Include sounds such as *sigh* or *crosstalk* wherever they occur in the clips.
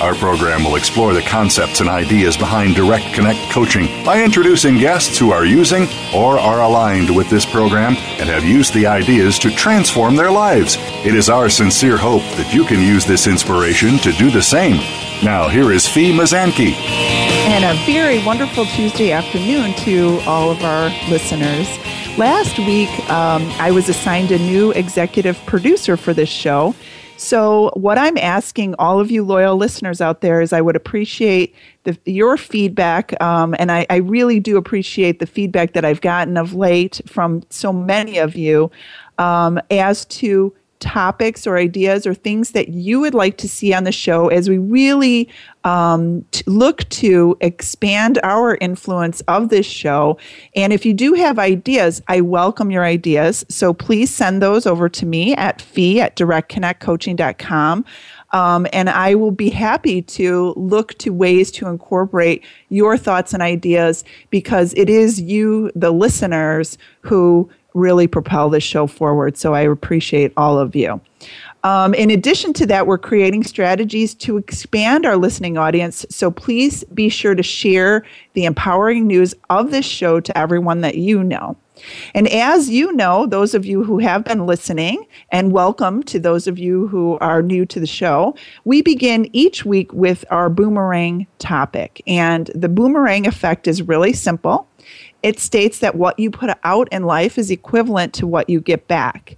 Our program will explore the concepts and ideas behind Direct Connect coaching by introducing guests who are using or are aligned with this program and have used the ideas to transform their lives. It is our sincere hope that you can use this inspiration to do the same. Now, here is Fee Mazanke. And a very wonderful Tuesday afternoon to all of our listeners. Last week, um, I was assigned a new executive producer for this show. So, what I'm asking all of you loyal listeners out there is I would appreciate the, your feedback. Um, and I, I, really do appreciate the feedback that I've gotten of late from so many of you um, as to topics or ideas or things that you would like to see on the show as we really um, to look to expand our influence of this show. And if you do have ideas, I welcome your ideas. So please send those over to me at fee at directconnectcoaching.com. Um, and I will be happy to look to ways to incorporate your thoughts and ideas because it is you, the listeners, who really propel this show forward. So I appreciate all of you. Um, in addition to that, we're creating strategies to expand our listening audience. So please be sure to share the empowering news of this show to everyone that you know. And as you know, those of you who have been listening, and welcome to those of you who are new to the show, we begin each week with our boomerang topic. And the boomerang effect is really simple. It states that what you put out in life is equivalent to what you get back.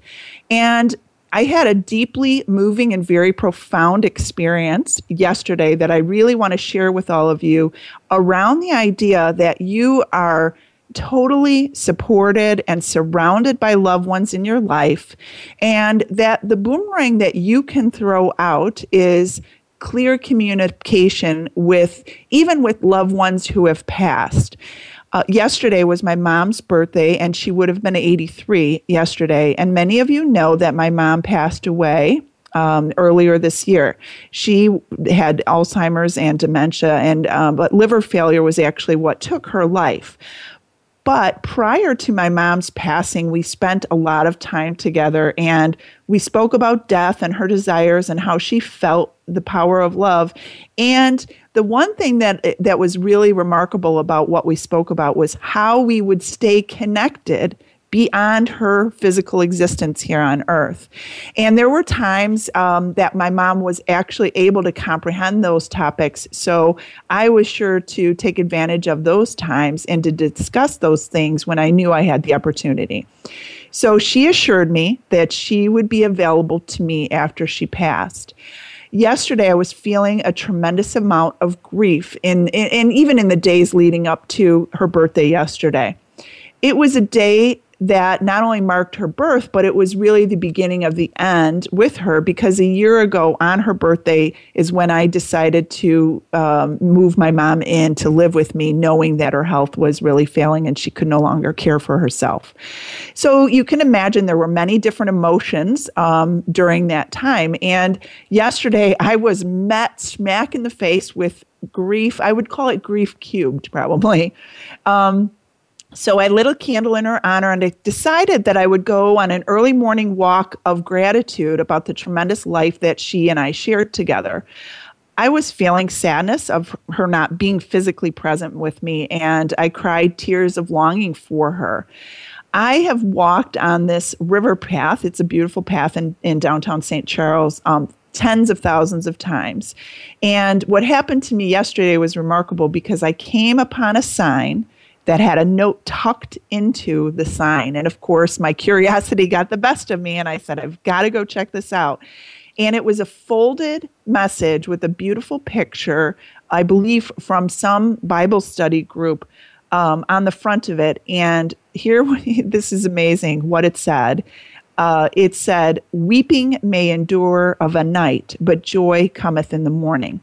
And I had a deeply moving and very profound experience yesterday that I really want to share with all of you around the idea that you are totally supported and surrounded by loved ones in your life, and that the boomerang that you can throw out is clear communication with even with loved ones who have passed. Uh, yesterday was my mom's birthday, and she would have been 83 yesterday. And many of you know that my mom passed away um, earlier this year. She had Alzheimer's and dementia, and um, but liver failure was actually what took her life. But prior to my mom's passing, we spent a lot of time together and we spoke about death and her desires and how she felt the power of love. And the one thing that that was really remarkable about what we spoke about was how we would stay connected beyond her physical existence here on earth. And there were times um, that my mom was actually able to comprehend those topics. So I was sure to take advantage of those times and to discuss those things when I knew I had the opportunity. So she assured me that she would be available to me after she passed yesterday I was feeling a tremendous amount of grief in, even in the days leading up to her birthday yesterday. It was a day that not only marked her birth, but it was really the beginning of the end with her because a year ago on her birthday is when I decided to um, move my mom in to live with me, knowing that her health was really failing and she could no longer care for herself. So you can imagine there were many different emotions um, during that time. And yesterday I was met smack in the face with grief. I would call it grief cubed, probably. Um, so I lit a candle in her honor and I decided that I would go on an early morning walk of gratitude about the tremendous life that she and I shared together. I was feeling sadness of her not being physically present with me, and I cried tears of longing for her. I have walked on this river path. It's a beautiful path in, in downtown St. Charles um, tens of thousands of times. And what happened to me yesterday was remarkable because I came upon a sign that had a note tucked into the sign. And of course, my curiosity got the best of me, and I said, I've got to go check this out. And it was a folded message with a beautiful picture, I believe, from some Bible study group um, on the front of it. And here, *laughs* this is amazing what it said. Uh, it said, Weeping may endure of a night, but joy cometh in the morning.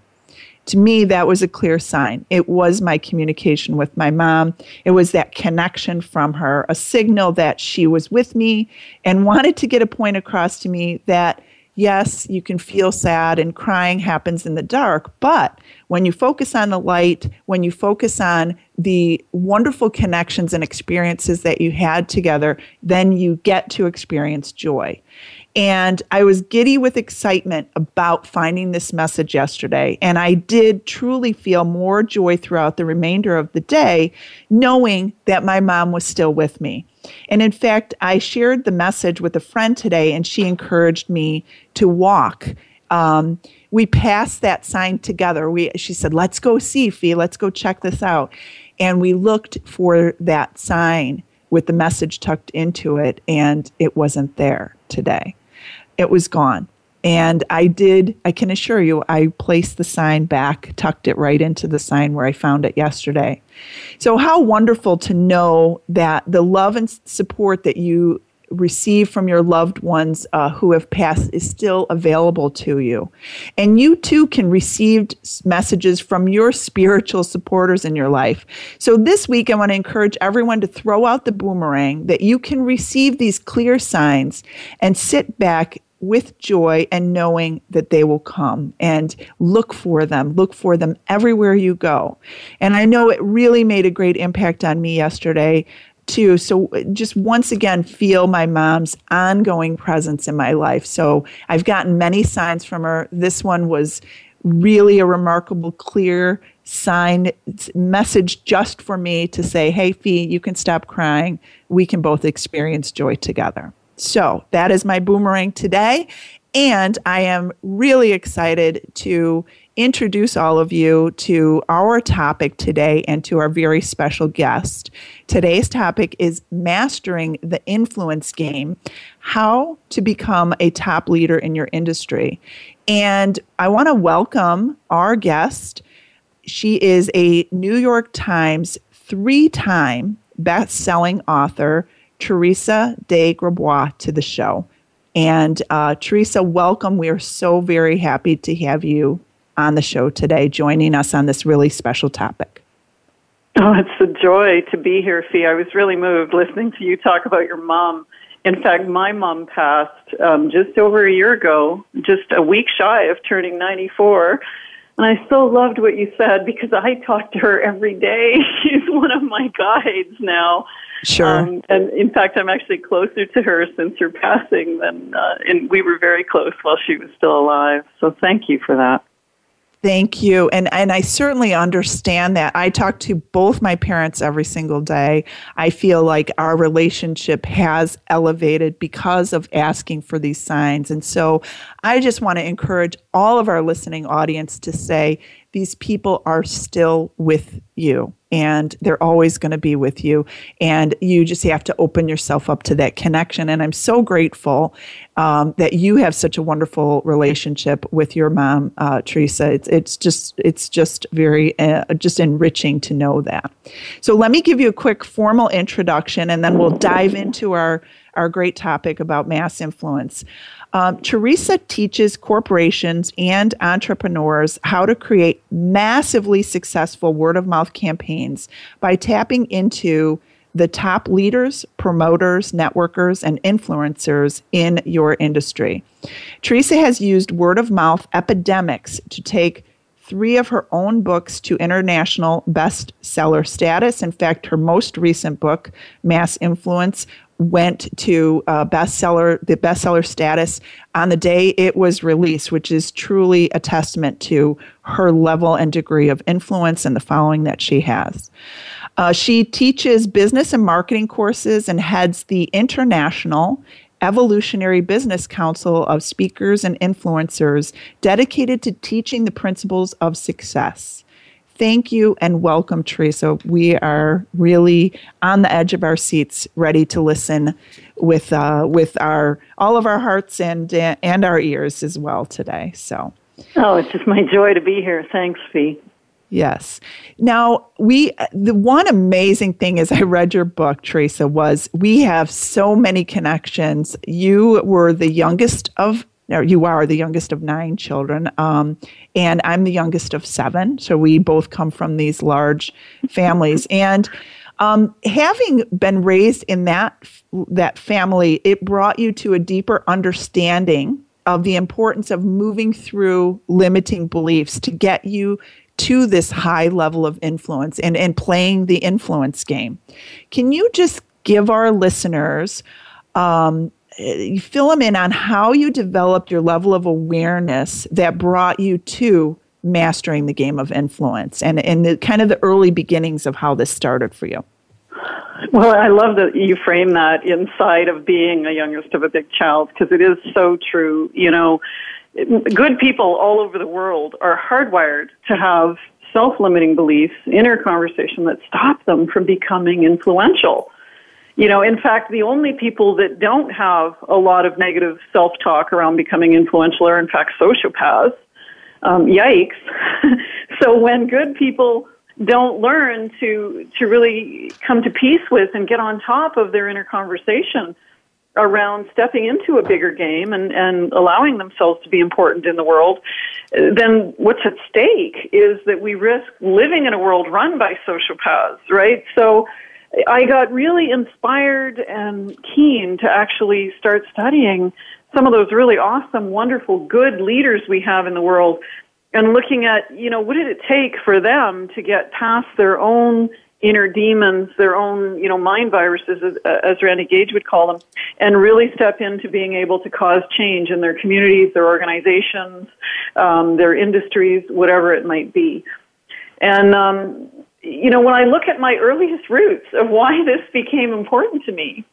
To me, that was a clear sign. It was my communication with my mom. It was that connection from her, a signal that she was with me and wanted to get a point across to me that yes, you can feel sad and crying happens in the dark, but when you focus on the light, when you focus on the wonderful connections and experiences that you had together, then you get to experience joy. And I was giddy with excitement about finding this message yesterday. And I did truly feel more joy throughout the remainder of the day, knowing that my mom was still with me. And in fact, I shared the message with a friend today, and she encouraged me to walk. Um, we passed that sign together. We, she said, "Let's go see, Fee. Let's go check this out." And we looked for that sign with the message tucked into it, and it wasn't there today it was gone. And I did, I can assure you, I placed the sign back, tucked it right into the sign where I found it yesterday. So, how wonderful to know that the love and support that you receive from your loved ones uh, who have passed is still available to you. And you too can receive messages from your spiritual supporters in your life. So this week, I want to encourage everyone to throw out the boomerang that you can receive these clear signs and sit back with joy and knowing that they will come and look for them, look for them everywhere you go. And I know it really made a great impact on me yesterday too. So just once again, feel my mom's ongoing presence in my life. So I've gotten many signs from her. This one was really a remarkable, clear sign message just for me to say, hey, Fee, you can stop crying. We can both experience joy together. So that is my boomerang today. And I am really excited to introduce all of you to our topic today and to our very special guest. Today's topic is Mastering the Influence Game How to Become a Top Leader in Your Industry. And I want to welcome our guest. She is a New York Times three time best selling author Teresa de Grosbois to the show. And uh, Teresa, welcome. We are so very happy to have you on the show today, joining us on this really special topic. Oh, it's a joy to be here, Fee. I was really moved listening to you talk about your mom. In fact, my mom passed um, just over a year ago, just a week shy of turning 94. And I so loved what you said because I talk to her every day. *laughs* She's one of my guides now. Sure. Um, and in fact, I'm actually closer to her since her passing than, uh, and we were very close while she was still alive. So thank you for that. Thank you. And and I certainly understand that. I talk to both my parents every single day. I feel like our relationship has elevated because of asking for these signs. And so I just want to encourage all of our listening audience to say these people are still with you and they're always going to be with you. And you just have to open yourself up to that connection. And I'm so grateful um, that you have such a wonderful relationship with your mom, uh, Teresa. It's, it's just it's just very uh, just enriching to know that. So let me give you a quick formal introduction, and then we'll dive into our our great topic about mass influence. Um, Teresa teaches corporations and entrepreneurs how to create massively successful word of mouth campaigns by tapping into the top leaders, promoters, networkers, and influencers in your industry. Teresa has used word of mouth epidemics to take three of her own books to international bestseller status. In fact, her most recent book, Mass Influence, went to uh, bestseller the bestseller status on the day it was released, which is truly a testament to her level and degree of influence and the following that she has. Uh, she teaches business and marketing courses and heads the international Evolutionary Business Council of speakers and influencers dedicated to teaching the principles of success thank you and welcome, Teresa. We are really on the edge of our seats, ready to listen with uh, with our all of our hearts and and our ears as well today. So. Oh, it's just my joy to be here. Thanks, Fee. Yes. Now, we, the one amazing thing as I read your book, Teresa, was we have so many connections. You were the youngest of, you are the youngest of nine children, um, and I'm the youngest of seven. So we both come from these large families. And um, having been raised in that that family, it brought you to a deeper understanding of the importance of moving through limiting beliefs to get you to this high level of influence and, and playing the influence game. Can you just give our listeners, um, fill them in on how you developed your level of awareness that brought you to mastering the game of influence and, and the kind of the early beginnings of how this started for you? Well, I love that you frame that inside of being a youngest of a big child because it is so true. You know, good people all over the world are hardwired to have self-limiting beliefs, inner conversation that stop them from becoming influential. You know, in fact, the only people that don't have a lot of negative self-talk around becoming influential are, in fact, sociopaths. Um, yikes. *laughs* so when good people don't learn to to really come to peace with and get on top of their inner conversation around stepping into a bigger game and, and allowing themselves to be important in the world, then what's at stake is that we risk living in a world run by sociopaths, right? So I got really inspired and keen to actually start studying some of those really awesome, wonderful, good leaders we have in the world and looking at, you know, what did it take for them to get past their own inner demons, their own, you know, mind viruses, as, as Randy Gage would call them, and really step into being able to cause change in their communities, their organizations, um, their industries, whatever it might be. And, um, you know, when I look at my earliest roots of why *laughs* this became important to me,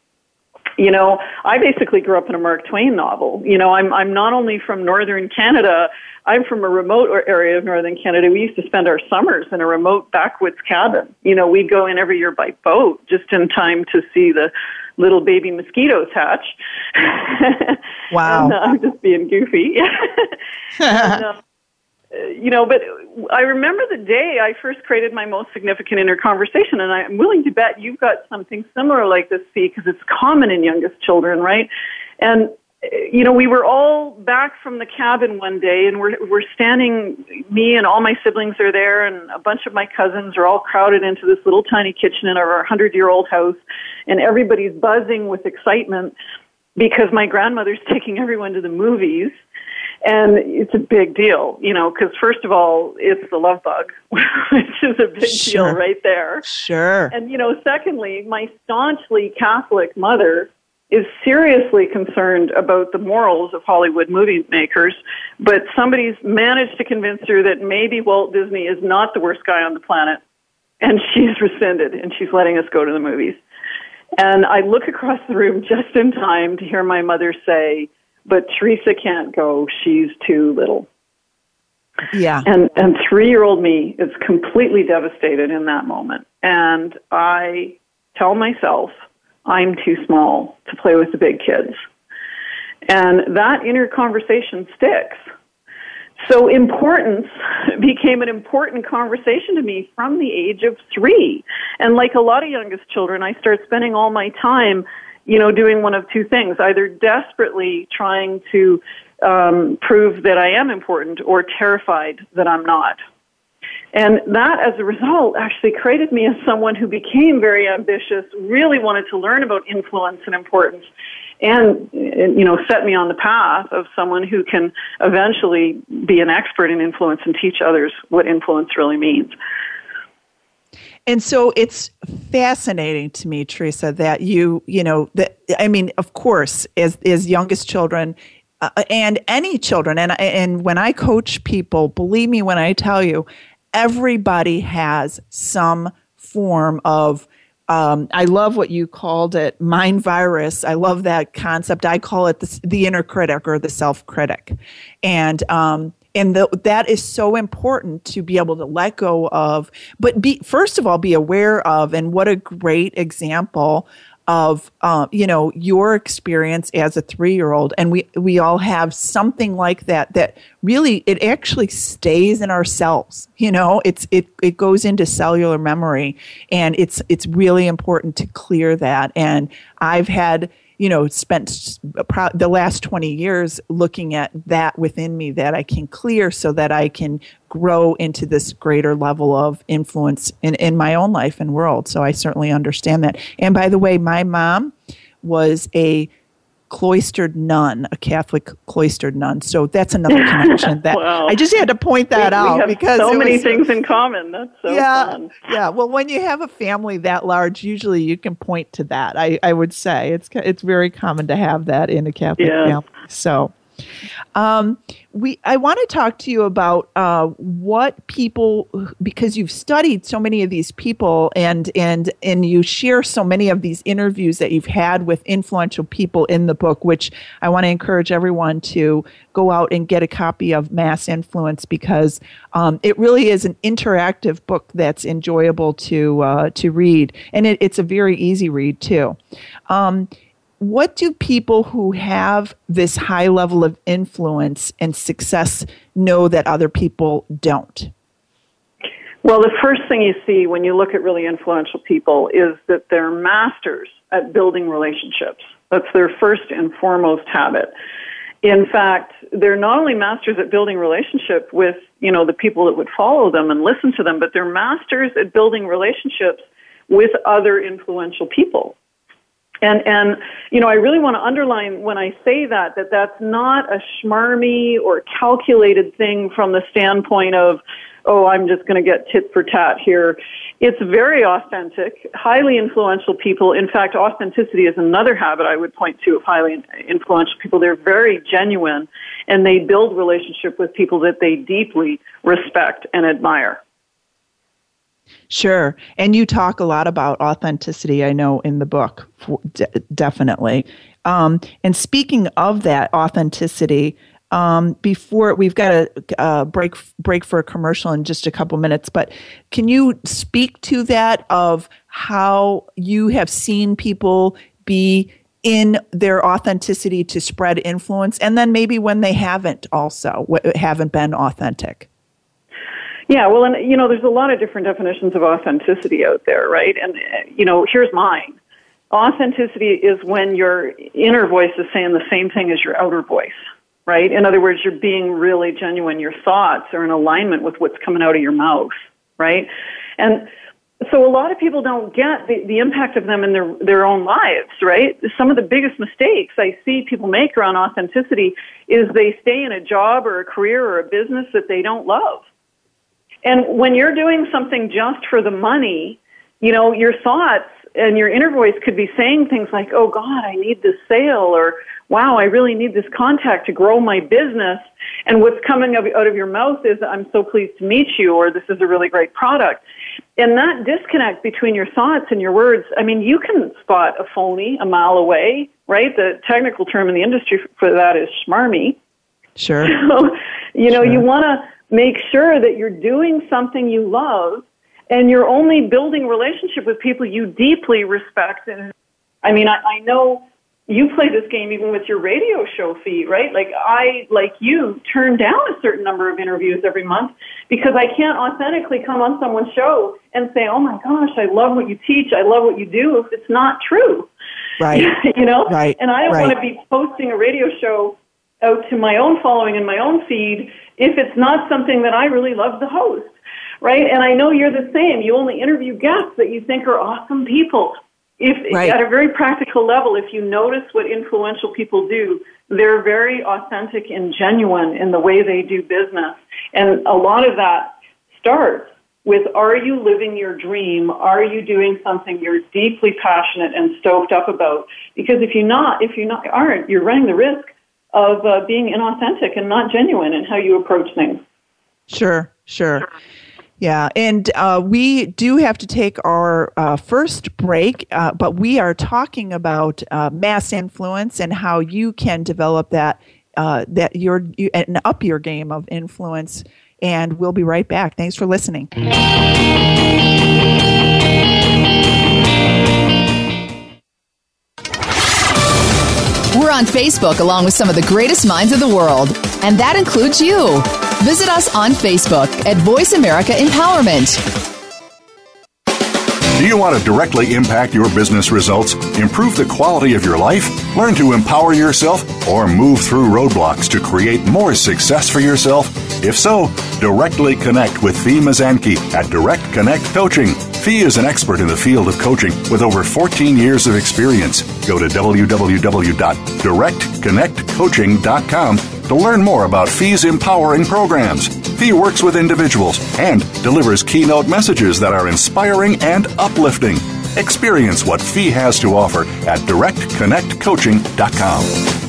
you know, I basically grew up in a Mark Twain novel. You know, I'm I'm not only from northern Canada, I'm from a remote area of northern Canada. We used to spend our summers in a remote backwoods cabin. You know, we'd go in every year by boat just in time to see the little baby mosquitoes hatch. *laughs* Wow. and, uh, I'm just being goofy. *laughs* and, uh, you know, but I remember the day I first created my most significant inner conversation, and I'm willing to bet you've got something similar like this, because it's common in youngest children, right? And you know, we were all back from the cabin one day, and we're we're standing. Me and all my siblings are there, and a bunch of my cousins are all crowded into this little tiny kitchen in our hundred-year-old house, and everybody's buzzing with excitement because my grandmother's *laughs* taking everyone to the movies and it's a big deal, you know, because first of all, it's the love bug, *laughs* which is a big sure. deal right there. Sure. And, you know, secondly, my staunchly Catholic mother is seriously concerned about the morals of Hollywood movie makers, but somebody's managed to convince her that maybe Walt Disney is not the worst guy on the planet, and *laughs* she's rescinded, and she's letting us go to the movies. And I look across the room just in time to hear my mother say, but Teresa can't go. She's too little. Yeah. And and 3-year-old me is completely devastated in that moment. And I tell myself I'm too small to play with the big kids. And that inner conversation sticks. So importance *laughs* became an important conversation to me from the age of three. And like a lot of youngest children, I start spending all my time you know, doing one of two things, either desperately trying to um, prove that I am important or terrified that I'm not. And that, as a result, actually created me as someone who became very ambitious, really wanted to learn about influence and importance, and, you know, set me on the path of someone who can eventually be an expert in influence and teach others what influence really means. And so it's fascinating to me, Teresa, that you, you know, that I mean, of course, as as youngest children, uh, and any children, and and when I coach people, believe me when I tell you, everybody has some form of. Um, I love what you called it, mind virus. I love that concept. I call it the, the inner critic or the self critic, and um, and the, that is so important to be able to let go of but be first of all be aware of and what a great example of um, you know your experience as a three year old and we we all have something like that that really it actually stays in our cells you know? It's it it goes into cellular memory and it's it's really important to clear that. And i've had you know, spent the last 20 years looking at that within me that I can clear so that I can grow into this greater level of influence in, in my own life and world. So I certainly understand that. And by the way, my mom was a cloistered nun, a Catholic cloistered nun. So that's another connection *laughs* that well, I just had to point that we, out we have because so many was, things in common. That's so yeah, fun. Yeah. Well, when you have a family that large, usually you can point to that. I, I would say it's it's very common to have that in a Catholic yeah. family. So um, we, I want to talk to you about uh, what people, because you've studied so many of these people, and and and you share so many of these interviews that you've had with influential people in the book, which I want to encourage everyone to go out and get a copy of Mass Influence because um, it really is an interactive book that's enjoyable to uh, to read, and it, it's a very easy read too. Um, what do people who have this high level of influence and success know that other people don't? Well, the first thing you see when you look at really influential people is that they're masters at building relationships. That's their first and foremost habit. In fact, they're not only masters at building relationship with, you know, the people that would follow them and listen to them, but they're masters at building relationships with other influential people. And, and, you know, I really want to underline when I say that, that that's not a schmarmy or calculated thing from the standpoint of, oh, I'm just going to get tit for tat here. It's very authentic, highly influential people. In fact, authenticity is another habit I would point to of highly influential people. They're very genuine and they build relationship with people that they deeply respect and admire. Sure. And you talk a lot about authenticity, I know, in the book, definitely. Um, and speaking of that authenticity, um, before we've got a uh, break break for a commercial in just a couple minutes, but can you speak to that of how you have seen people be in their authenticity to spread influence, and then maybe when they haven't also haven't been authentic? Yeah, well, and you know, there's a lot of different definitions of authenticity out there, right? And uh, you know, here's mine. Authenticity is when your inner voice is saying the same thing as your outer voice, right? In other words, you're being really genuine. Your thoughts are in alignment with what's coming out of your mouth, right? And so a lot of people don't get the, the impact of them in their, their own lives, right? Some of the biggest mistakes I see people make around authenticity is they stay in a job or a career or a business that they don't love and when you're doing something just for the money, you know, your thoughts and your inner voice could be saying things like, oh God, I need this sale, or wow, I really need this contact to grow my business. And what's coming out of your mouth is, I'm so pleased to meet you, or this is a really great product. And that disconnect between your thoughts and your words, I mean, you can spot a phony a mile away, right? The technical term in the industry for that is schmarmy. Sure. So, you know, sure. you want to make sure that you're doing something you love and you're only building relationship with people you deeply respect. And i mean i, I know you play this game even with your radio show feed right? Like i like you turn down a certain number of interviews every month because i can't authentically come on someone's show and say oh my gosh i love what you teach. I love what you do if it's not true. Right. *laughs* You know? Right. And i don't right. want to be posting a radio show out to my own following and my own feed if it's not something that I really love to host, right? And I know you're the same. You only interview guests that you think are awesome people. If right. at a very practical level, if you notice what influential people do, they're very authentic and genuine in the way they do business. And a lot of that starts with are you living your dream? Are you doing something you're deeply passionate and stoked up about? Because if you not, if you not aren't, you're running the risk of uh, being inauthentic and not genuine in how you approach things. Sure, sure. Yeah, and uh, we do have to take our uh, first break, uh, but we are talking about uh, mass influence and how you can develop that uh, that you're you, and up your game of influence. And we'll be right back. Thanks for listening. We're on Facebook along with some of the greatest minds of the world, and that includes you. Visit us on Facebook at Voice America Empowerment. Do you want to directly impact your business results, improve the quality of your life, learn to empower yourself, or move through roadblocks to create more success for yourself? If so, directly connect with Fee Mazanke at Direct Connect Coaching. Fee is an expert in the field of coaching with over 14 years of experience. Go to www.directconnectcoaching.com to learn more about Fee's empowering programs. Fee works with individuals and delivers keynote messages that are inspiring and uplifting. Experience what Fee has to offer at directconnectcoaching.com.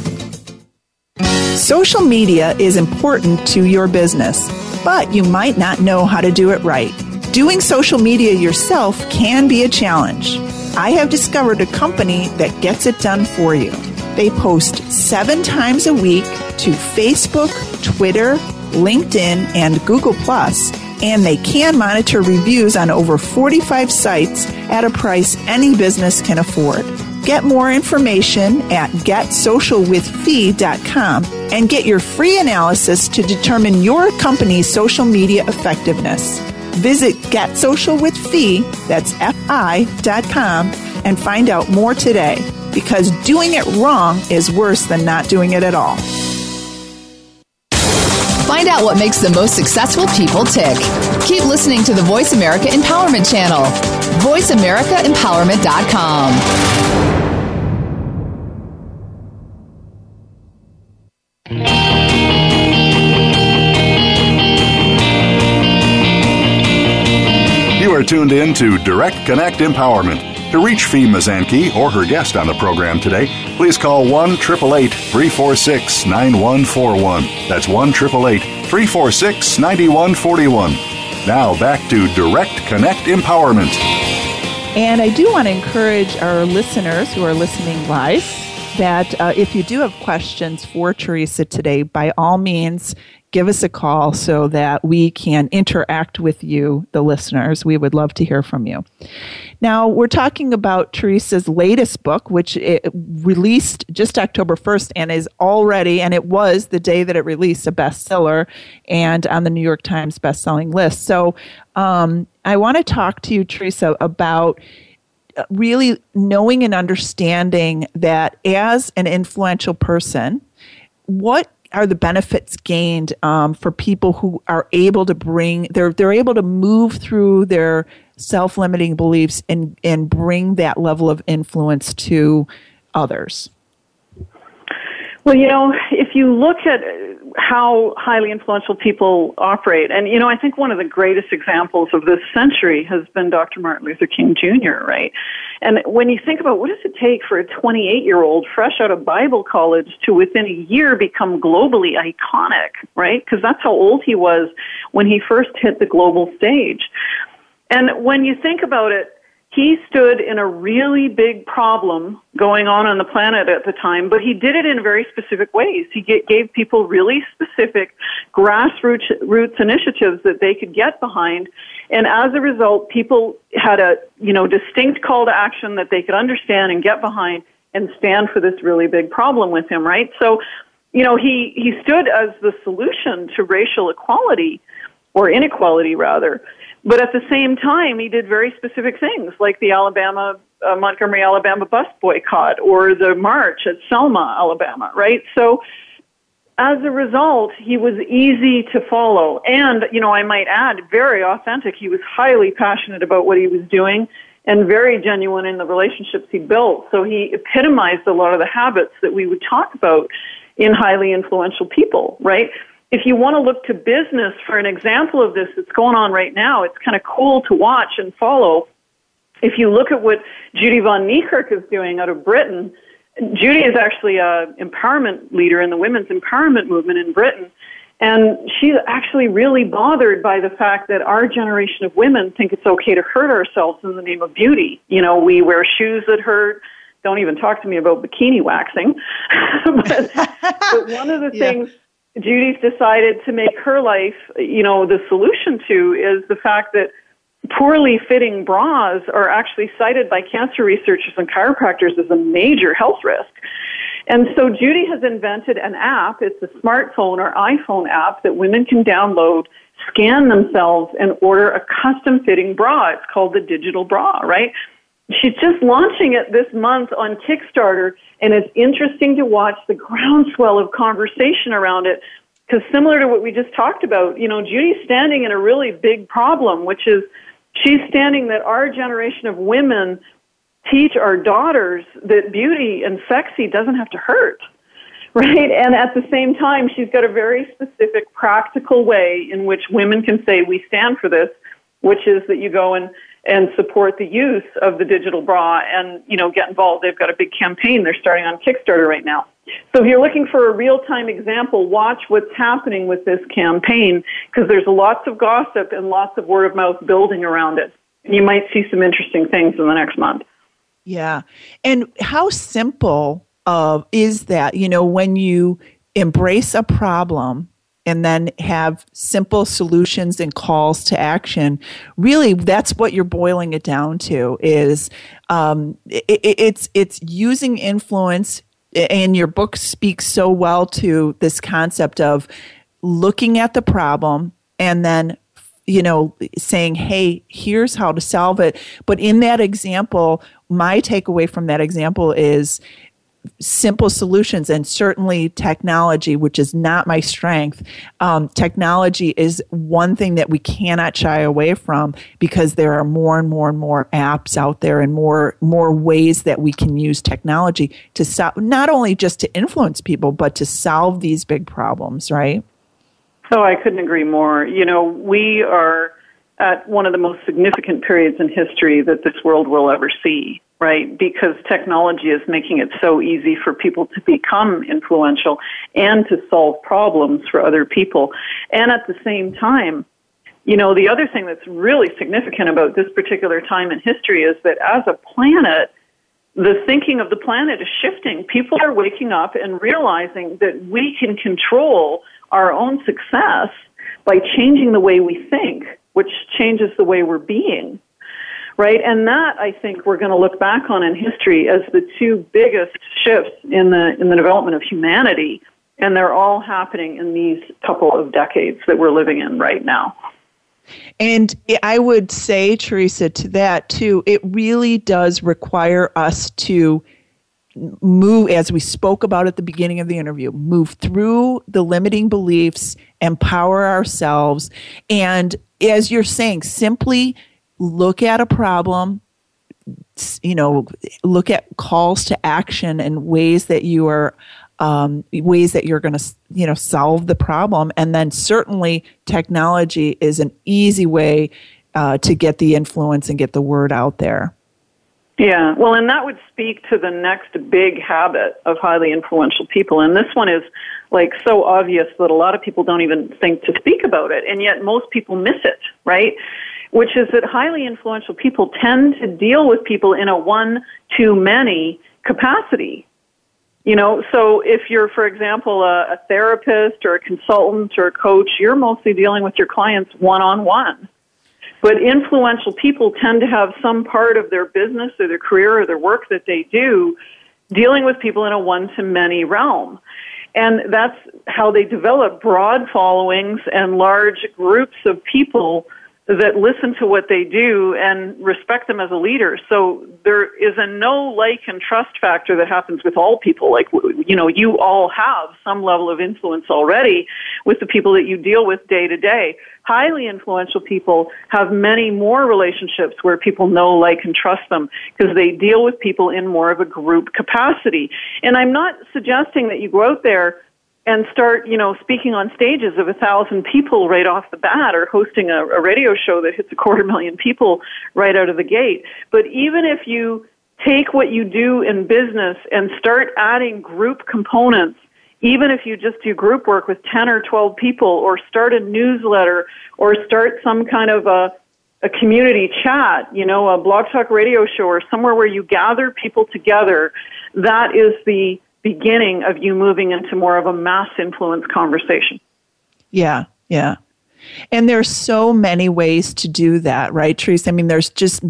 Social media is important to your business, but you might not know how to do it right. Doing social media yourself can be a challenge. I have discovered a company that gets it done for you. They post seven times a week to Facebook, Twitter, LinkedIn, and Google and they can monitor reviews on over 45 sites at a price any business can afford. Get more information at getsocialwithfee.com and get your free analysis to determine your company's social media effectiveness. Visit getsocialwithfee, that's F-I.com, and find out more today because doing it wrong is worse than not doing it at all. Find out what makes the most successful people tick. Keep listening to the Voice America Empowerment Channel. VoiceAmericaEmpowerment.com. are tuned in to Direct Connect Empowerment. To reach Fee Mazanke or her guest on the program today, please call 1 346 9141. That's 1 346 9141. Now back to Direct Connect Empowerment. And I do want to encourage our listeners who are listening live that uh, if you do have questions for Teresa today, by all means, give us a call so that we can interact with you, the listeners. We would love to hear from you. Now, we're talking about Teresa's latest book, which released just October 1st and is already, and it was the day that it released, a bestseller and on the New York Times bestselling list. So um, I want to talk to you, Teresa, about uh, really knowing and understanding that as an influential person, what are the benefits gained um, for people who are able to bring they're they're able to move through their self-limiting beliefs and and bring that level of influence to others? Well you know if you look at how highly influential people operate. And, you know, I think one of the greatest examples of this century has been Dr. Martin Luther King Jr., right? And when you think about what does it take for a 28 year old fresh out of Bible college to within a year become globally iconic, right? Because that's how old he was when he first hit the global stage. And when you think about it, he stood in a really big problem going on on the planet at the time, but he did it in very specific ways. He gave people really specific grassroots roots initiatives that they could get behind. And as a result, people had a, you know, distinct call to action that they could understand and get behind and stand for this really big problem with him, right? So, you know, he, he stood as the solution to racial equality or inequality rather. But at the same time, he did very specific things like the Alabama, uh, Montgomery, Alabama bus boycott or the march at Selma, Alabama, right? So as a result, he was easy to follow. And, you know, I might add, very authentic. He was highly passionate about what he was doing and very genuine in the relationships he built. So he epitomized a lot of the habits that we would talk about in highly influential people, right? If you want to look to business for an example of this that's going on right now, it's kind of cool to watch and follow. If you look at what Judy von Niekerk is doing out of Britain, Judy is actually an empowerment leader in the women's empowerment movement in Britain. And she's actually really bothered by the fact that our generation of women think it's okay to hurt ourselves in the name of beauty. You know, we wear shoes that hurt, don't even talk to me about bikini waxing. *laughs* but, but one of the *laughs* yeah. things Judy's decided to make her life, you know, the solution to is the fact that poorly fitting bras are actually cited by cancer researchers and chiropractors as a major health risk. And so Judy has invented an app. It's a smartphone or iPhone app that women can download, scan themselves, and order a custom fitting bra. It's called the digital bra, right? She's just launching it this month on Kickstarter, and it's interesting to watch the groundswell of conversation around it. Because similar to what we just talked about, you know, Judy's standing in a really big problem, which is she's standing that our generation of women teach our daughters that beauty and sexy doesn't have to hurt. *laughs* Right? And at the same time, she's got a very specific practical way in which women can say, we stand for this, which is that you go and, and support the use of the digital bra and, you know, get involved. They've got a big campaign they're starting on Kickstarter right now. So if you're looking for a real-time example, watch what's happening with this campaign because there's lots of gossip and lots of word of mouth building around it. You might see some interesting things in the next month. Yeah. And how simple uh, is that? You know, when you embrace a problem and then have simple solutions and calls to action. Really that's what you're boiling it down to is um, it, it's it's using influence and your book speaks so well to this concept of looking at the problem and then you know saying hey here's how to solve it. But in that example my takeaway from that example is simple solutions and certainly technology, which is not my strength. Um, technology is one thing that we cannot shy away from because there are more and more and more apps out there and more more ways that we can use technology to solve not only just to influence people but to solve these big problems. Right? So I couldn't agree more. You know, we are at one of the most significant periods in history that this world will ever see, right? Because technology is making it so easy for people to become influential and to solve problems for other people. And at the same time, you know, the other thing that's really significant about this particular time in history is that as a planet, the thinking of the planet is shifting. People are waking up and realizing that we can control our own success by changing the way we think which changes the way we're being. Right? And that I think we're going to look back on in history as the two biggest shifts in the in the development of humanity and they're all happening in these couple of decades that we're living in right now. And I would say, Teresa, to that too, it really does require us to move, as we spoke about at the beginning of the interview, move through the limiting beliefs, empower ourselves, and as you're saying, simply look at a problem, you know, look at calls to action and ways that you are um, ways that you're going to you know solve the problem. And then certainly technology is an easy way uh, to get the influence and get the word out there. Yeah well and that would speak to the next big habit of highly influential people. And this one is like so obvious that a lot of people don't even think to speak about it, and yet most people miss it, right? Which is that highly influential people tend to deal with people in a one to many capacity. You know, so if you're, for example, a, a therapist or a consultant or a coach, you're mostly dealing with your clients one on one. But influential people tend to have some part of their business or their career or their work that they do dealing with people in a one to many realm. And that's how they develop broad followings and large groups of people that listen to what they do and respect them as a leader. So there is a no like and trust factor that happens with all people. Like, you know, you all have some level of influence already with the people that you deal with day to day. Highly influential people have many more relationships where people know, like, and trust them because they deal with people in more of a group capacity. And I'm not suggesting that you go out there and start, you know, speaking on stages of a thousand people right off the bat or hosting a, a radio show that hits a quarter million people right out of the gate. But even if you take what you do in business and start adding group components, even if you just do group work with 10 or 12 people or start a newsletter or start some kind of a a community chat, you know, a blog talk radio show or somewhere where you gather people together, that is the beginning of you moving into more of a mass influence conversation. Yeah, yeah. And there's so many ways to do that, right, Teresa? I mean, there's just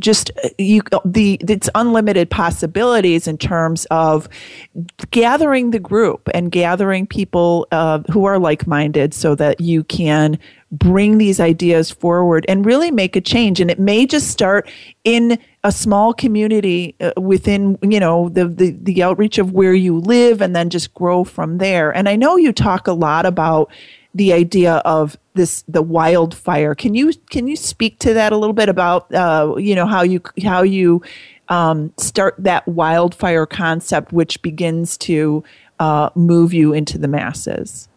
just you the it's unlimited possibilities in terms of gathering the group and gathering people uh, who are like-minded, so that you can bring these ideas forward and really make a change. And it may just start in a small community uh, within you know the, the the outreach of where you live, and then just grow from there. And I know you talk a lot about the idea of this the wildfire. Can you can you speak to that a little bit about uh, you know how you how you um, start that wildfire concept, which begins to uh, move you into the masses?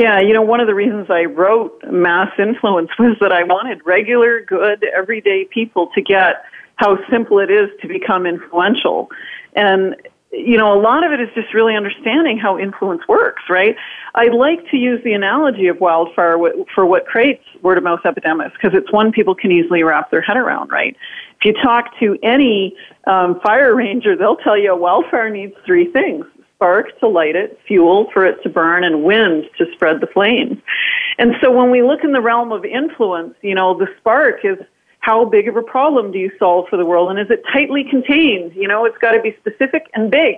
Yeah, you know, one of the reasons I wrote Mass Influence *laughs* was that I wanted regular, good, everyday people to get how simple it is to become influential. And you know, a lot of it is just really understanding how influence works, right? I like to use the analogy of wildfire for what creates word of mouth epidemics because it's one people can easily wrap their head around, right? If you talk to any um, fire *laughs* ranger, they'll tell you a wildfire needs three things spark to light it, fuel for it to burn, and wind to spread the flames. And so when we look in the realm of influence, you know, the spark is how big of a problem do you solve for the world? And is it tightly contained? You know it's got to be specific and big.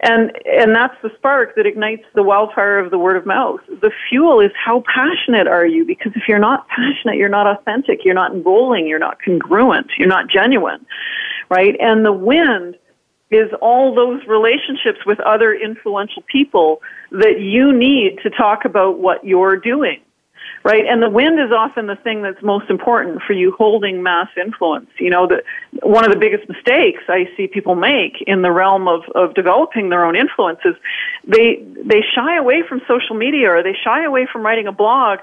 And and that's the spark that ignites the wildfire of the word of mouth. The fuel is how passionate are you? Because if you're not passionate you're not authentic you're not enrolling you're not congruent you're not genuine right? And the wind is all those relationships with other influential people that you need to talk about what you're doing right? And the wind is often the thing that's most important for you holding mass influence. You know, the, one of the biggest mistakes I see people make in the realm of, of developing their own influence is they, they shy away from social media or they shy away from writing a blog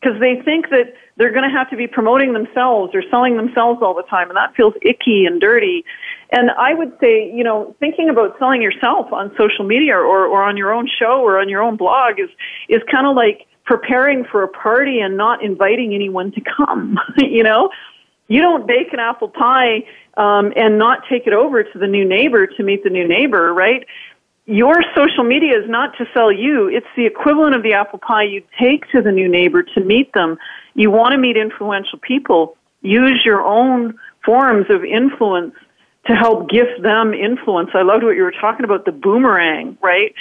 because they think that they're going to have to be promoting themselves or selling themselves all the time and that feels icky and dirty and i would say you know thinking about selling yourself on social media or, or on your own show or on your own blog is is kind of like preparing for a party and not inviting anyone to come. *laughs* you know, you don't bake an apple pie um, and not take it over to the new neighbor to meet the new neighbor, right? Your social media is not to sell you. It's the equivalent of the apple pie you take to the new neighbor to meet them. You want to meet influential people. Use your own forms of influence to help gift them influence. I loved what you were talking about, the boomerang, right?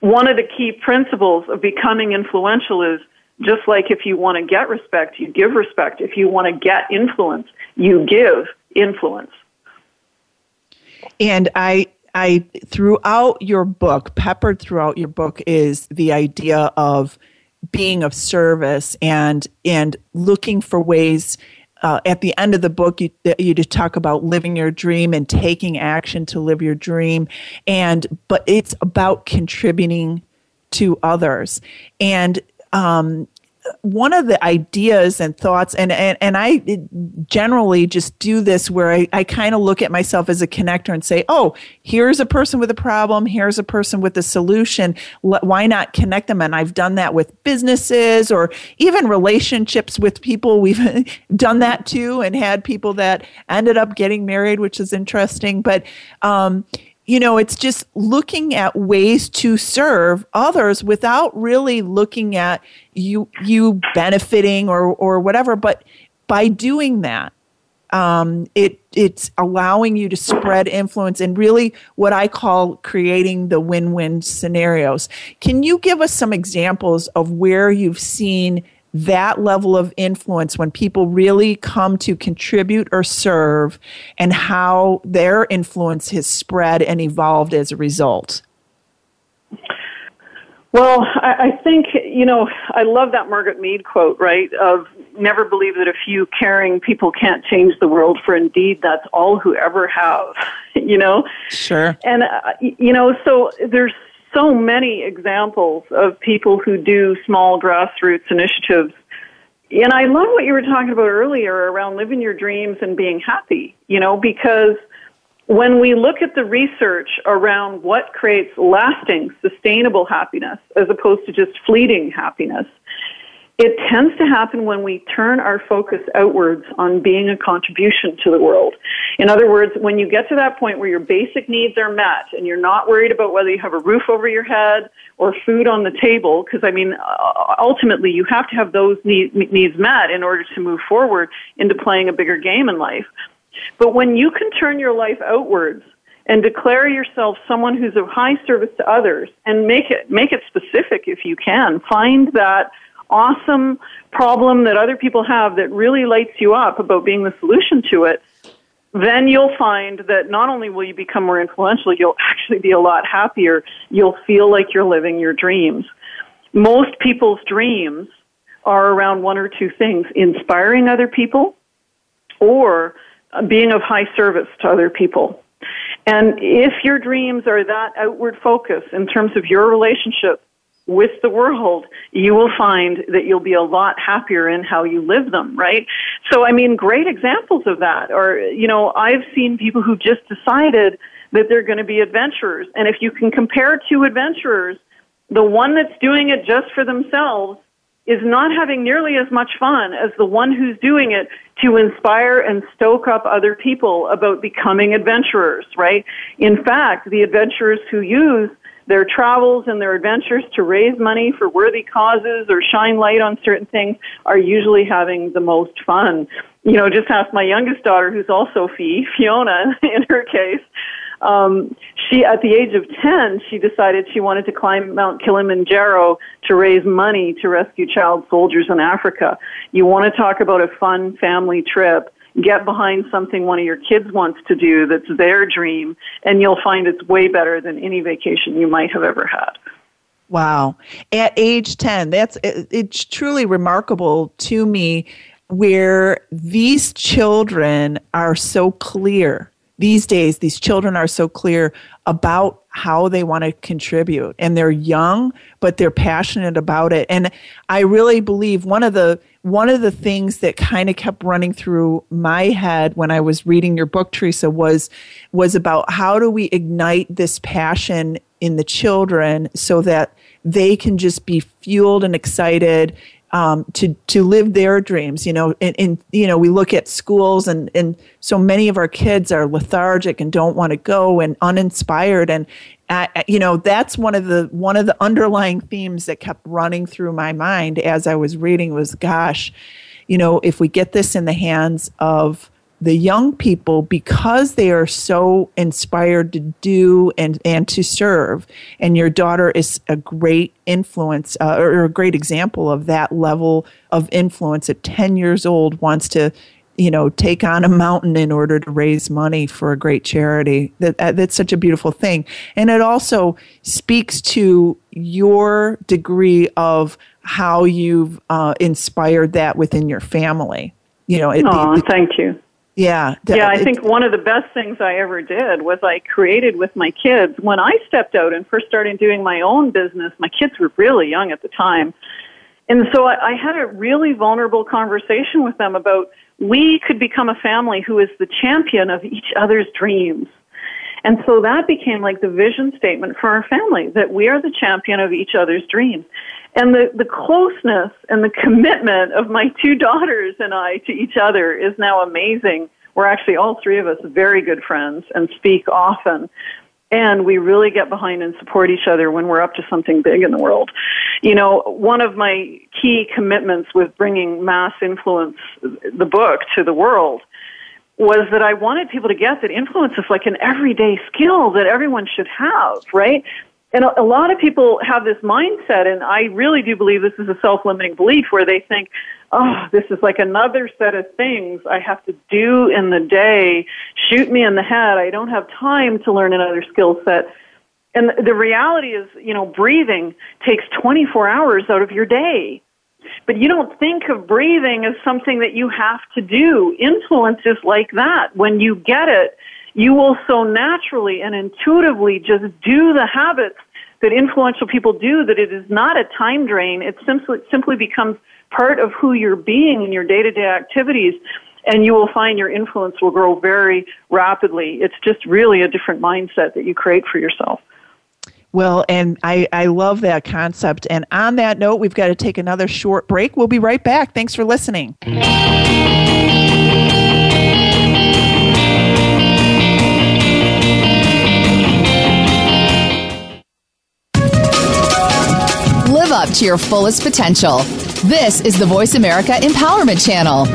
one of the key principles of becoming influential is just like if you want to get respect, you give respect. If you want to get influence, you give influence. And I I throughout your book, peppered throughout your book is the idea of being of service and and looking for ways uh, at the end of the book, you you just talk about living your dream and taking action to live your dream, and but it's about contributing to others. And um, one of the ideas and thoughts, and, and, and I generally just do this where I, I kind of look at myself as a connector and say, oh, here's a person with a problem, here's a person with a solution. Why not connect them? And I've done that with businesses or even relationships with people. We've *laughs* done that too and had people that ended up getting married, which is interesting. But, um, you know, it's just looking at ways to serve others without really looking at you you benefiting or or whatever. But by doing that, um, it it's allowing you to spread influence and really what I call creating the win-win scenarios. Can you give us some examples of where you've seen that level of influence when people really come to contribute or serve and how their influence has spread and evolved as a result? Well, I, I think, you know, I love that Margaret Mead quote, right? Of never believe that a few caring people can't change the world, for indeed that's all who ever have, *laughs* you know? Sure. And, uh, you know, so there's so many examples of people who do small grassroots initiatives. And I love what you were talking about earlier around living your dreams and being happy, you know, because when we look at the research around what creates lasting, sustainable happiness as opposed to just fleeting happiness, it tends to happen when we turn our focus outwards on being a contribution to the world. In other words, when you get to that point where your basic needs are met and you're not worried about whether you have a roof over your head or food on the table, because I mean, ultimately you have to have those need, needs met in order to move forward into playing a bigger game in life. But when you can turn your life outwards and declare yourself someone who's of high service to others and make it, make it specific if you can, find that awesome problem that other people have that really lights you up about being the solution to it, then you'll find that not only will you become more influential, you'll actually be a lot happier. You'll feel like you're living your dreams. Most people's dreams are around one or two things inspiring other people or being of high service to other people. And if your dreams are that outward focus in terms of your relationship with the world, you will find that you'll be a lot happier in how you live them, right? So, I mean, great examples of that are, you know, I've seen people who just decided that they're going to be adventurers. And if you can compare two adventurers, the one that's doing it just for themselves is not having nearly as much fun as the one who's doing it to inspire and stoke up other people about becoming adventurers, right? In fact, the adventurers who use their travels and their adventures to raise money for worthy causes or shine light on certain things are usually having the most fun. You know, just ask my youngest daughter, who's also Fee, Fiona, *laughs* in her case. Um, she, at the age of 10, she decided she wanted to climb Mount Kilimanjaro to raise money to rescue child soldiers in Africa. You want to talk about a fun family trip get behind something one of your kids wants to do that's their dream, and you'll find it's way better than any vacation you might have ever had. Wow. At age 10, that's it's truly remarkable to me where these children are so clear. These days, these children are so clear about how they want to contribute. And they're young, but they're passionate about it. And I really believe one of the one of the things that kind of kept running through my head when I was reading your book, Teresa, was was about how do we ignite this passion in the children so that they can just be fueled and excited um, to to live their dreams. You know, and, and you know we look at schools and and so many of our kids are lethargic and don't want to go and uninspired and uh, you know that's one of the one of the underlying themes that kept running through my mind as I was reading was gosh, you know if we get this in the hands of the young people because they are so inspired to do and, and to serve. And your daughter is a great influence uh, or a great example of that level of influence at 10 years old wants to you know take on a mountain in order to raise money for a great charity that uh, that's such a beautiful thing and it also speaks to your degree of how you've uh, inspired that within your family you know it, Aww, thank you yeah. Yeah, I think one of the best things I ever did was I created with my kids. When I stepped out and first started doing my own business, my kids were really young at the time. And so I, I had a really vulnerable conversation with them about we could become a family who is the champion of each other's dreams. And so that became like the vision statement for our family that we are the champion of each other's dreams. And the, the closeness and the commitment of my two daughters and I to each other is now amazing. We're actually all three of us very good friends and speak often. And we really get behind and support each other when we're up to something big in the world. You know, one of my key commitments with bringing mass influence, the book, to the world was that I wanted people to get that influence is like an everyday skill that everyone should have, right? And a, lot of people have this mindset, and I really do believe this is a self-limiting belief where they think, oh, this is like another set of things I have to do in the day. Shoot me in the head. I don't have time to learn another skill set. And the reality is, you know, breathing takes 24 hours out of your day. But you don't think of breathing as something that you have to do. Influence is like that. When you get it, you will so naturally and intuitively just do the habits that influential people do that it is not a time drain. It simply, simply becomes part of who you're being in your day to day activities and you will find your influence will grow very rapidly. It's just really a different mindset that you create for yourself. Well, and I, I love that concept. And on that note, we've got to take another short break. We'll be right back. Thanks for listening. Up to your fullest potential. This is the Voice America Empowerment Channel.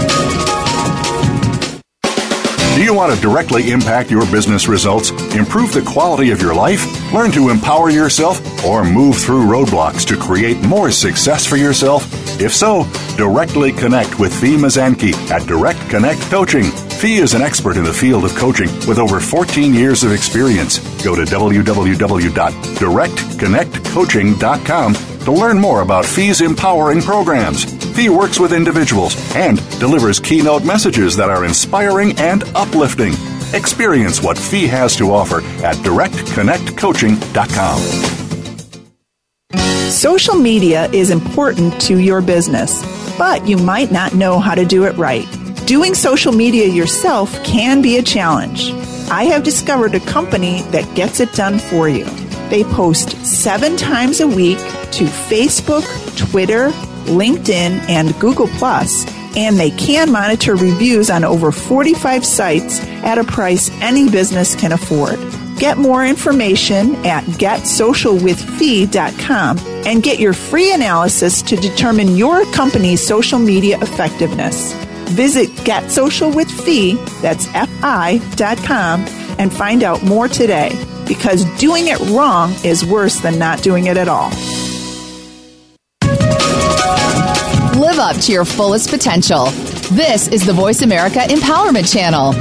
Do you want to directly impact your business results, improve the quality of your life, learn to empower yourself, or move through roadblocks to create more success for yourself? If so, directly connect with Fee Mazanke at Direct Connect Coaching. Fee is an expert in the field of coaching with over 14 years of experience. Go to www.directconnectcoaching.com to learn more about Fee's empowering programs. Fee works with individuals and delivers keynote messages that are inspiring and uplifting. Experience what Fee has to offer at directconnectcoaching.com. Social media is important to your business, but you might not know how to do it right. Doing social media yourself can be a challenge. I have discovered a company that gets it done for you. They post seven times a week to Facebook, Twitter, LinkedIn, and Google and they can monitor reviews on over 45 sites at a price any business can afford. Get more information at getsocialwithfee.com and get your free analysis to determine your company's social media effectiveness. Visit getsocialwithfee, that's F-I.com, and find out more today because doing it wrong is worse than not doing it at all. Live up to your fullest potential. This is the Voice America Empowerment Channel.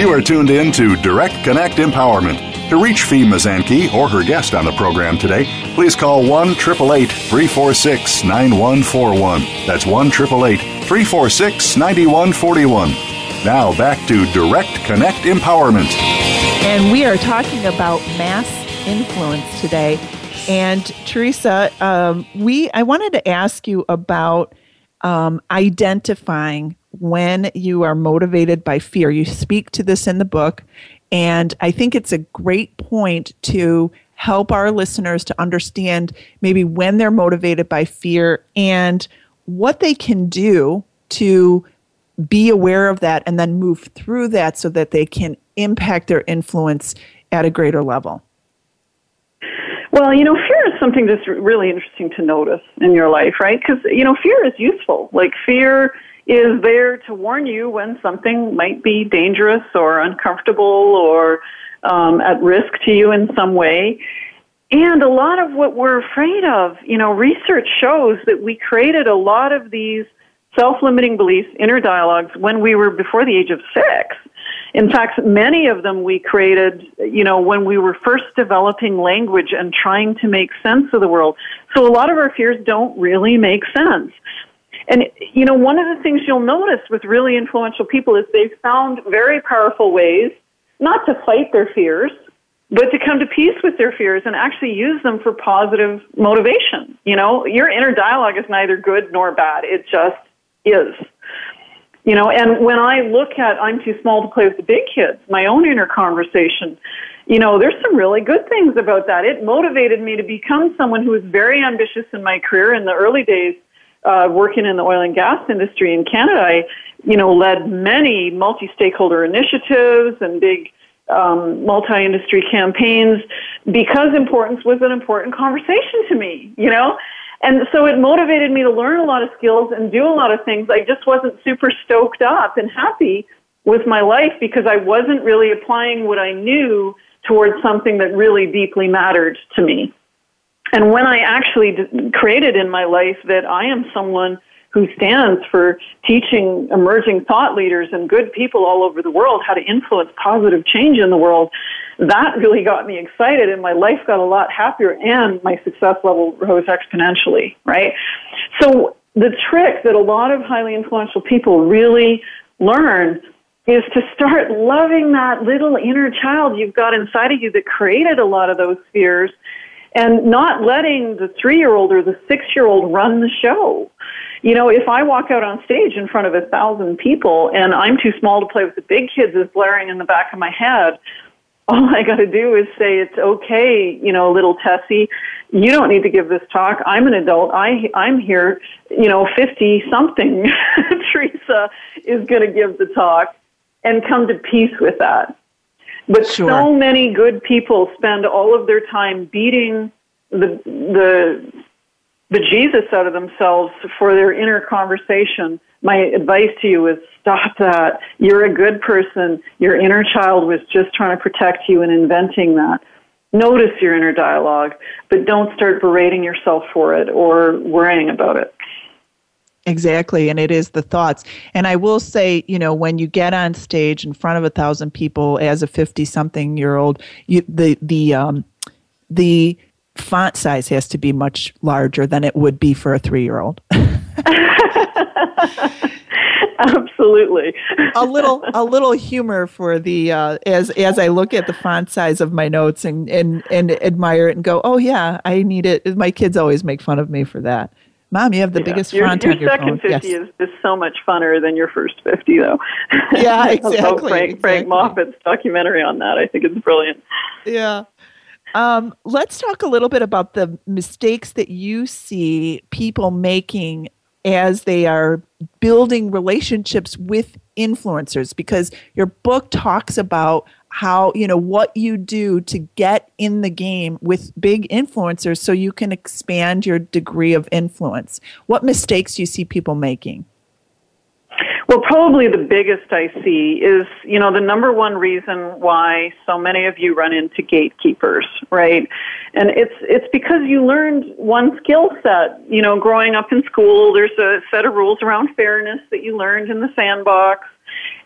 You are tuned in to Direct Connect Empowerment. To reach Fee Mazanke or her guest on the program today, please call 1 888 346 9141. That's 1 888 346 9141. Now back to Direct Connect Empowerment. And we are talking about mass influence today. And Teresa, um, we I wanted to ask you about um, identifying when you are motivated by fear. You speak to this in the book, and I think it's a great point to help our listeners to understand maybe when they're motivated by fear and what they can do to be aware of that and then move through that so that they can impact their influence at a greater level. Well, you know, fear is something that's really interesting to notice in your life, right? Because, you know, fear is useful. Like, fear is there to warn you when something might be dangerous or uncomfortable or um, at risk to you in some way. And a lot of what we're afraid of, you know, research shows that we created a lot of these self-limiting beliefs, inner dialogues, when we were before the age of six. In fact, many of them we created, you know, when we were first developing language and trying to make sense of the world. So a lot of our fears don't really make sense. And, you know, one of the things you'll notice with really influential people is they've found very powerful ways not to fight their fears, but to come to peace with their fears and actually use them for positive motivation. You know, your inner dialogue is neither good nor bad. It just is. You know, and when I look at I'm too small to play with the big kids, my own inner conversation, you know, there's some really good things about that. It motivated me to become someone who was very ambitious in my career in the early days uh, working in the oil and gas industry in Canada, I, you know, led many multi-stakeholder initiatives and big um, multi-industry campaigns because importance was an important conversation to me, you know? And so it motivated me to learn a lot of skills and do a lot of things. I just wasn't super stoked up and happy with my life because I wasn't really applying what I knew towards something that really deeply mattered to me. And when I actually created in my life that I am someone who stands for teaching emerging thought leaders and good people all over the world how to influence positive change in the world, that really got me excited and my life got a lot happier and my success level rose exponentially, right? So the trick that a lot of highly influential people really learn is to start loving that little inner child you've got inside of you that created a lot of those fears and not letting the three year old or the six year old run the show. You know, if I walk out on stage in front of a thousand people and I'm too small to play with the big kids is blaring in the back of my head, *laughs* all I got to do is say it's okay, you know, little Tessie, you don't need to give this talk. I'm an adult. I I'm here, you know, 50 something. *laughs* Teresa is going to give the talk and come to peace with that. But sure. so many good people spend all of their time beating the the the Jesus out of themselves for their inner conversation. My advice to you is stop that. You're a good person. Your inner child was just trying to protect you and inventing that. Notice your inner dialogue, but don't start berating yourself for it or worrying about it. Exactly, and it is the thoughts. And I will say, you know, when you get on stage in front of a thousand people as a fifty-something-year-old, you, the the um, the font size has to be much larger than it would be for a three-year-old. *laughs* *laughs* Absolutely. a little a little humor for the uh, as as I look at the font size of my notes and and and admire it and go, oh yeah, I need it. My kids always make fun of me for that. Mom, you have the yeah. biggest your, font your on your second phone. 50 yes. is just so much funner than your first 50, though. *laughs* Yeah, exactly. Frank, exactly. Frank Moffat's documentary on that, I think it's brilliant. Yeah. Um, let's talk a little bit about the mistakes that you see people making as they are building relationships with influencers because your book talks about how you know what you do to get in the game with big influencers so you can expand your degree of influence. What mistakes do you see people making well, probably the biggest I see is, you know, the number one reason why so many of you run into gatekeepers, right? And it's it's because you learned one skill set. You know, growing up in school, there's a set of rules around fairness that you learned in the sandbox.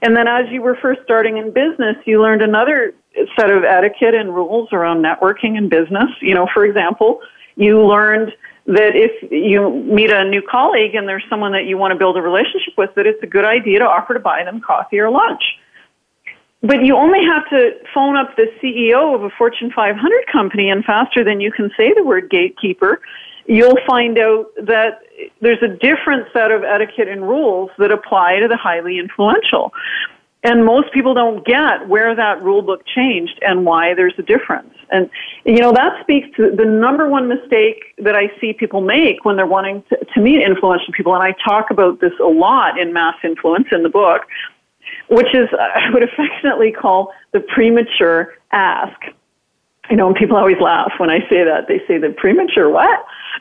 And then as you were first starting in business, you learned another set of etiquette and rules around networking and business. You know, for example, you learned that if you meet a new colleague and there's someone that you want to build a relationship with, that it's a good idea to offer to buy them coffee or lunch. But you only have to phone up the CEO of a Fortune 500 company, and faster than you can say the word gatekeeper, you'll find out that there's a different set of etiquette and rules that apply to the highly influential. And most people don't get where that rule book changed and why there's a difference. And, you know, that speaks to the number one mistake that I see people make when they're wanting to, to meet influential people. And I talk about this a lot in Mass Influence in the book, which is, uh, I would affectionately call the premature ask. You know, and people always laugh when I say that. They say the premature what? *laughs*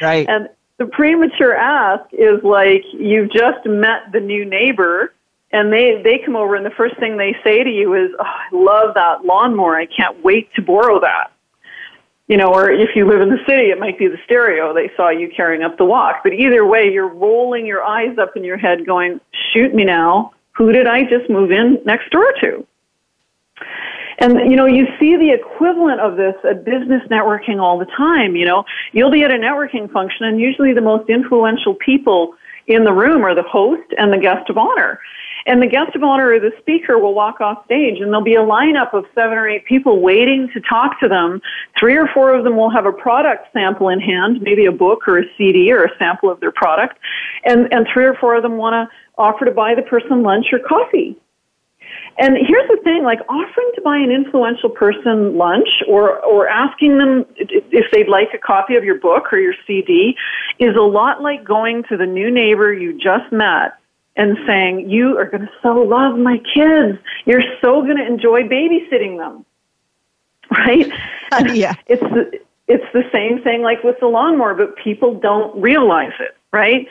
right. And the premature ask is like you've just met the new neighbor and they they come over and the first thing they say to you is, oh, "I love that lawnmower. I can't wait to borrow that." You know, or if you live in the city, it might be the stereo they saw you carrying up the walk. But either way, you're rolling your eyes up in your head, going, "Shoot me now! Who did I just move in next door to?" And you know, you see the equivalent of this at business networking all the time. You know, you'll be at a networking function, and usually the most influential people in the room are the host and the guest of honor. And the guest of honor or the speaker will walk off stage and there'll be a lineup of seven or eight people waiting to talk to them. Three or four of them will have a product sample in hand, maybe a book or a CD or a sample of their product. And, and three or four of them want to offer to buy the person lunch or coffee. And here's the thing, like offering to buy an influential person lunch or, or asking them if they'd like a copy of your book or your CD is a lot like going to the new neighbor you just met and saying, You are going to so love my kids. You're so going to enjoy babysitting them. Right? *laughs* yeah. It's the, it's the same thing like with the lawnmower, but people don't realize it, right?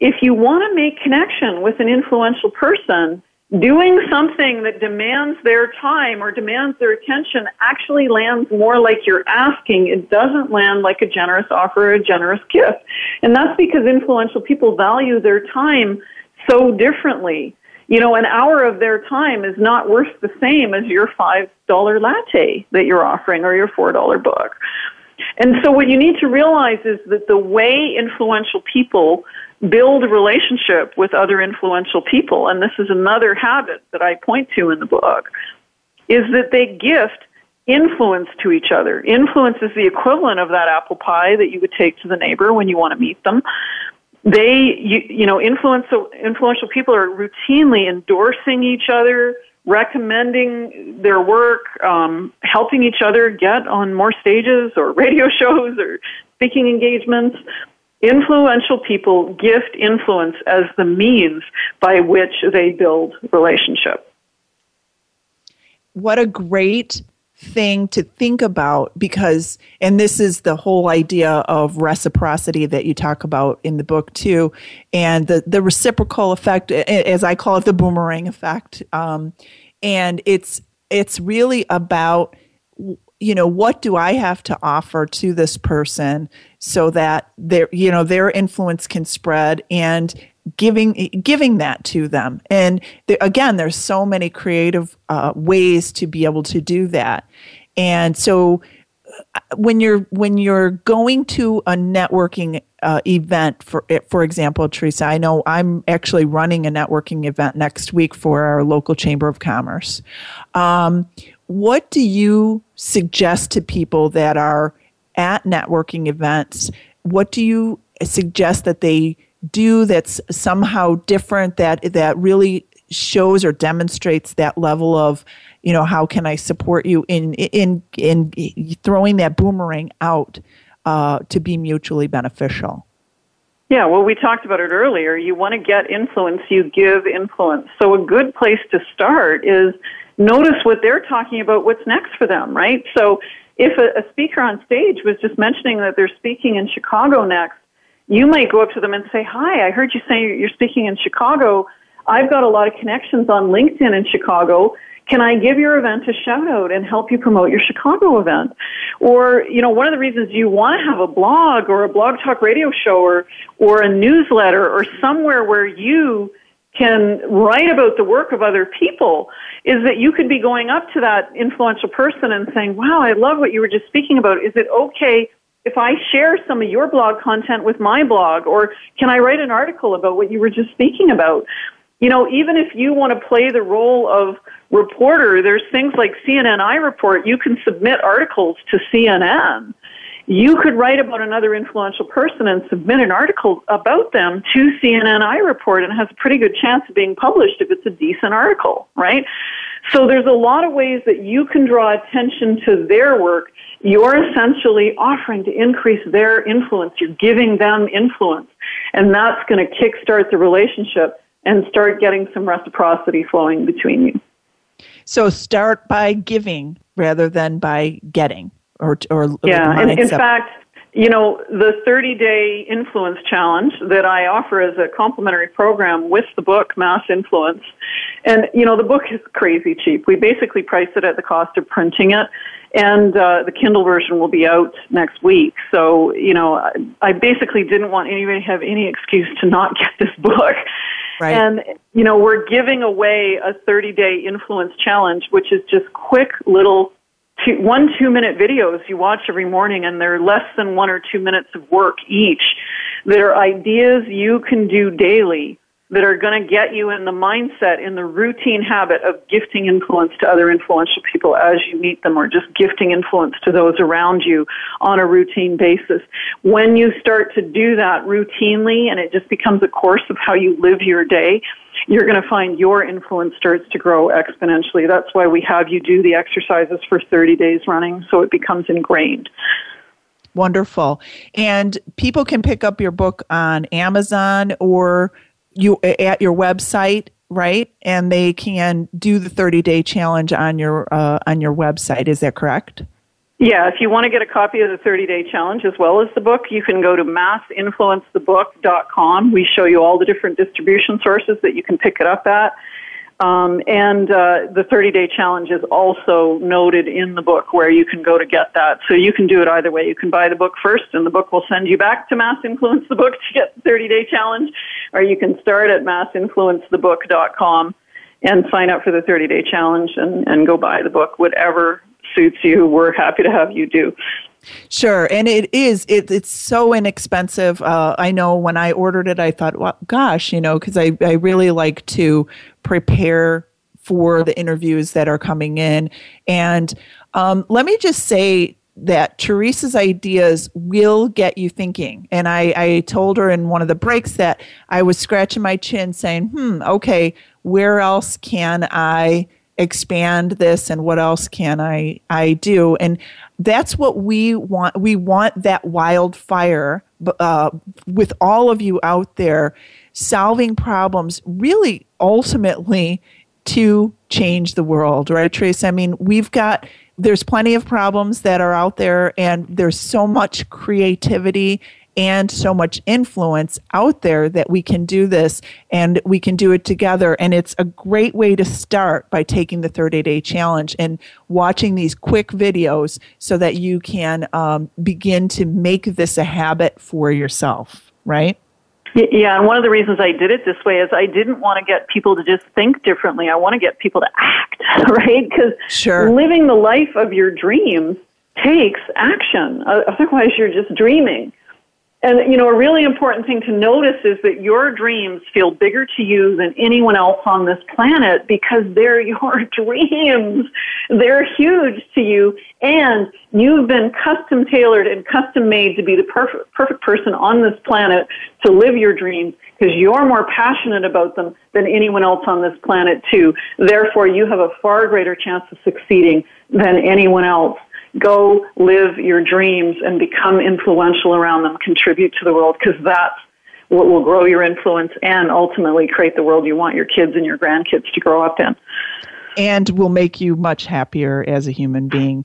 If you want to make connection with an influential person, doing something that demands their time or demands their attention actually lands more like you're asking. It doesn't land like a generous offer or a generous gift. And that's because influential people value their time so differently. You know, an hour of their time is not worth the same as your $5 latte that you're offering or your $4 book. And so what you need to realize is that the way influential people build a relationship with other influential people, and this is another habit that I point to in the book, is that they gift influence to each other. Influence is the equivalent of that apple pie that you would take to the neighbor when you want to meet them. They, you, you know, influential, influential people are routinely endorsing each other, recommending their work, um, helping each other get on more stages or radio *laughs* shows or speaking engagements. Influential people gift influence as the means by which they build relationship. What a great thing to think about because and this is the whole idea of reciprocity that you talk about in the book too and the the reciprocal effect as i call it the boomerang effect. Um, and it's it's really about you know what do i have to offer to this person so that their you know their influence can spread and giving giving that to them. And again there's so many creative uh, ways to be able to do that. And so uh, when you're when you're going to a networking uh, event for for example teresa i know i'm actually running a networking event next week for our local chamber of commerce. Um, what do you suggest to people that are at networking events? What do you suggest that they do that's somehow different that that really shows or demonstrates that level of you know how can i support you in in in throwing that boomerang out uh, to be mutually beneficial yeah, well, we talked about it earlier. You want to get influence, you give influence. So, a good place to start is notice what they're talking about, what's next for them, right? So, if a, a speaker on stage was just mentioning that they're speaking in Chicago next, you might go up to them and say, Hi, I heard you say you're speaking in Chicago. I've got a lot of connections on LinkedIn in Chicago. Can I give your event a shout out and help you promote your Chicago event? Or, you know, one of the reasons you want to have a blog or a blog talk radio show or, or a newsletter or somewhere where you can write about the work of other people is that you could be going up to that influential person and saying, wow, I love what you were just speaking about. Is it okay if I share some of your blog content with my blog, or can I write an article about what you were just speaking about? You know, even if you want to play the role of reporter, there's things like CNN iReport. You can submit articles to CNN. You could write about another influential person and submit an article about them to CNN iReport and it has a pretty good chance of being published if it's a decent article, right? So there's a lot of ways that you can draw attention to their work you're essentially offering to increase their influence. You're giving them influence. And that's going to kickstart the relationship and start getting some reciprocity flowing between you. So start by giving rather than by getting or, or yeah. And in fact, you know, the 30 day influence challenge that I offer as a complimentary program with the book Mass Influence. And, you know, the book is crazy cheap. We basically price it at the cost of printing it and uh, the Kindle version will be out next week. So, you know, I, basically didn't want anybody to have any excuse to not get this book. Right. And, you know, we're giving away a 30 day influence challenge, which is just quick little two, one two minute videos you watch every morning, and they're less than one or two minutes of work each. They're ideas you can do daily that are going to get you in the mindset, in the routine habit of gifting influence to other influential people as you meet them, or just gifting influence to those around you on a routine basis. When you start to do that routinely and it just becomes a course of how you live your day, you're going to find your influence starts to grow exponentially. That's why we have you do the exercises for 30 days running so it becomes ingrained. Wonderful. And people can pick up your book on Amazon or you at your website right? And they can do the 30 day challenge on your uh, on your website. Is that correct? Yeah if you want to get a copy of the 30 day challenge as well as the book you can go to massinfluencethebook.com we show you all the different distribution sources that you can pick it up at um, and uh, the 30 day challenge is also noted in the book where you can go to get that. So you can do it either way. You can buy the book first, and the book will send you back to Mass Influence the Book *laughs* to get the 30 day challenge, or you can start at massinfluencethebook.com and sign up for the 30 day challenge and, and go buy the book, whatever suits you. We're happy to have you do. Sure, and it is. It, it's so inexpensive. Uh, I know when I ordered it, I thought, well, gosh, you know, because I, I really like to prepare for the interviews that are coming in. And um, let me just say that Teresa's ideas will get you thinking. And I, I told her in one of the breaks that I was scratching my chin saying, hmm, okay, where else can I expand this and what else can I, I do? And that's what we want. We want that wildfire uh, with all of you out there solving problems really ultimately to change the world, right, Trace? I mean, we've got there's plenty of problems that are out there, and there's so much creativity and so much influence out there that we can do this and we can do it together. And it's a great way to start by taking the 30 day challenge and watching these quick videos so that you can um, begin to make this a habit for yourself, right? Yeah, and one of the reasons I did it this way is I didn't want to get people to just think differently. I want to get people to act, *laughs* right? Because sure. living the life of your dreams takes action. Otherwise, you're just dreaming. And, you know, a really important thing to notice is that your dreams feel bigger to you than anyone else on this planet because they're *laughs* your dreams. They're huge to you and you've been custom tailored and custom made to be the perfect, perfect person on this planet to live your dreams because you're more passionate about them than anyone else on this planet too. Therefore, you have a far greater chance of succeeding than anyone else go live your dreams and become influential around them, contribute to the world, because that's what will grow your influence and ultimately create the world you want your kids and your grandkids to grow up in. And will make you much happier as a human being.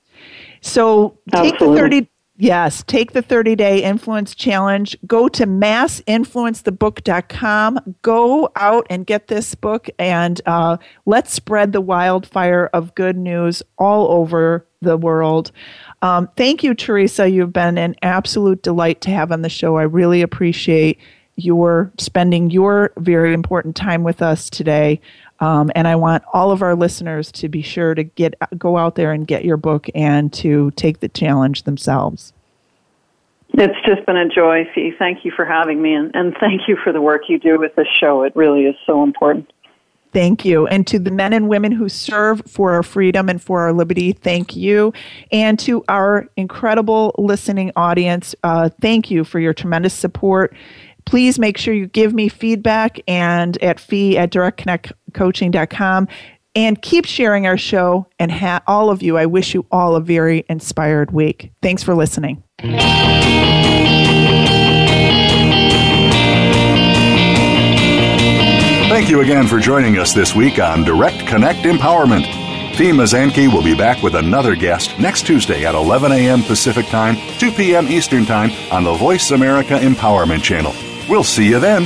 So take Absolutely. the 30 Yes, take the 30 day influence challenge. Go to massinfluencethebook.com. Go out and get this book and uh, let's spread the wildfire of good news all over the world. Um, thank you, Teresa. You've been an absolute delight to have on the show. I really appreciate your spending your very important time with us today. Um, and I want all of our listeners to be sure to get go out there and get your book and to take the challenge themselves. It's just been a joy, Fee. Thank you for having me, and, and thank you for the work you do with this show. It really is so important. Thank you. And to the men and women who serve for our freedom and for our liberty, thank you. And to our incredible listening audience, uh, thank you for your tremendous support please make sure you give me feedback and at fee at directconnectcoaching.com and keep sharing our show and ha- all of you i wish you all a very inspired week thanks for listening thank you again for joining us this week on direct connect empowerment Fee Mazanke will be back with another guest next Tuesday at 11 a.m. Pacific Time, 2 p.m. Eastern Time on the Voice America Empowerment Channel. We'll see you then.